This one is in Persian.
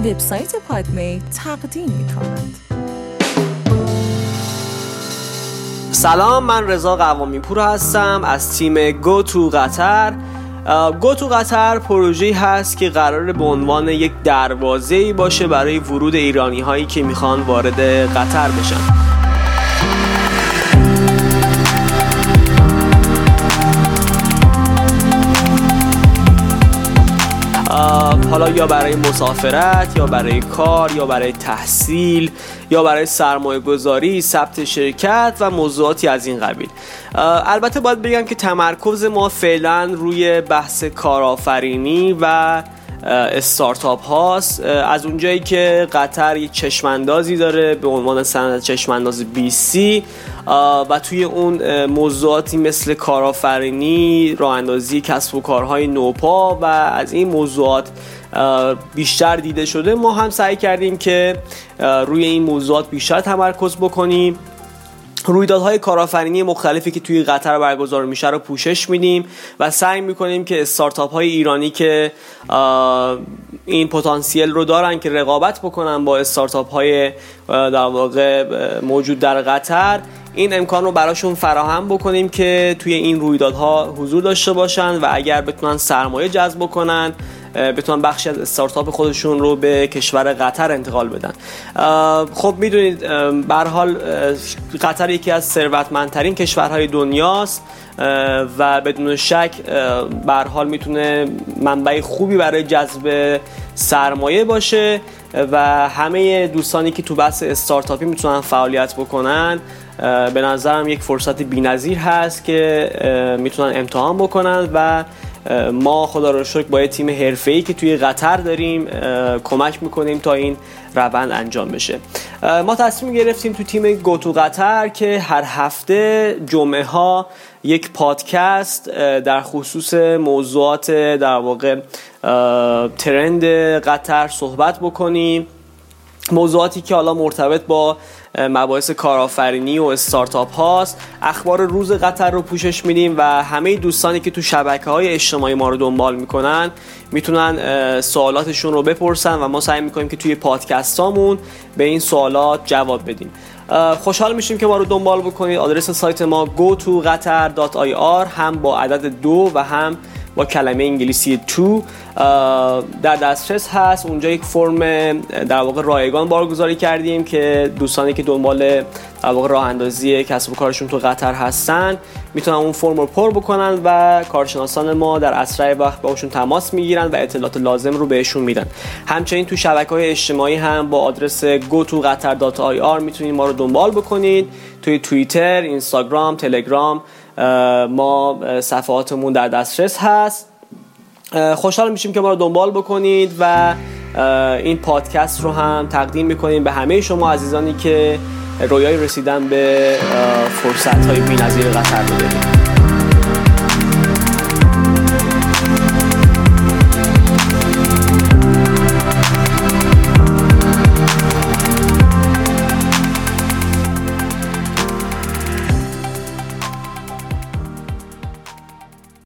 وبسایت پادمی تقدیم می کند. سلام من رضا قوامی پور هستم از تیم گو تو قطر گو تو قطر پروژه هست که قرار به عنوان یک دروازه باشه برای ورود ایرانی هایی که می‌خوان وارد قطر بشن حالا یا برای مسافرت یا برای کار یا برای تحصیل یا برای سرمایه گذاری ثبت شرکت و موضوعاتی از این قبیل. البته باید بگم که تمرکز ما فعلا روی بحث کارآفرینی و استارتاپ هاست. از اونجایی که قطر یک چشماندازی داره به عنوان سند چشمانداز بی سی و توی اون موضوعاتی مثل کارآفرینی راه اندازی کسب و کارهای نوپا و از این موضوعات بیشتر دیده شده ما هم سعی کردیم که روی این موضوعات بیشتر تمرکز بکنیم. رویدادهای کارآفرینی مختلفی که توی قطر برگزار میشه رو پوشش میدیم و سعی می‌کنیم که استارتاپ های ایرانی که این پتانسیل رو دارن که رقابت بکنن با استارتاپ های در واقع موجود در قطر این امکان رو براشون فراهم بکنیم که توی این رویدادها حضور داشته باشن و اگر بتونن سرمایه جذب بکنن بتونن بخشی از استارتاپ خودشون رو به کشور قطر انتقال بدن. خب می‌دونید به حال قطر یکی از ثروتمندترین کشورهای دنیاست و بدون شک به حال می‌تونه منبع خوبی برای جذب سرمایه باشه و همه دوستانی که تو بحث استارتاپی می‌تونن فعالیت بکنن به نظرم یک فرصت بی‌نظیر هست که می‌تونن امتحان بکنن و ما خدا رو شکر با یه تیم حرفه‌ای که توی قطر داریم کمک می‌کنیم تا این روند انجام بشه. ما تصمیم گرفتیم تو تیم گوتو قطر که هر هفته جمعه ها یک پادکست در خصوص موضوعات در واقع ترند قطر صحبت بکنیم. موضوعاتی که حالا مرتبط با مباحث کارآفرینی و استارتاپ هاست. اخبار روز قطر رو پوشش میدیم و همه دوستانی که تو شبکه های اجتماعی ما رو دنبال می‌کنن می‌تونن سوالاتشون رو بپرسن و ما سعی می‌کنیم که توی پادکست هامون به این سوالات جواب بدیم. خوشحال میشیم که ما رو دنبال بکنید. آدرس سایت ما go to qatar.ir هم با عدد دو و هم با کلمه انگلیسی تو در دسترس هست. اونجا یک فرم در واقع رایگان بارگذاری کردیم که دوستانی که دنبال در واقع راه اندازی کسب و کارشون تو قطر هستن می‌تونن اون فرم رو پر بکنن و کارشناسان ما در اسرع وقت باشون تماس می‌گیرن و اطلاعات لازم رو بهشون میدن. همچنین تو شبکه های اجتماعی هم با آدرس go می‌تونید ما رو دنبال بکنید. توی توییتر، اینستاگرام، تلگرام ما صفحاتمون در دسترس هست. خوشحال میشیم که ما رو دنبال بکنید و این پادکست رو هم تقدیم می‌کنیم به همه شما عزیزانی که رویای رسیدن به فرصت های بی نظیر قطر رو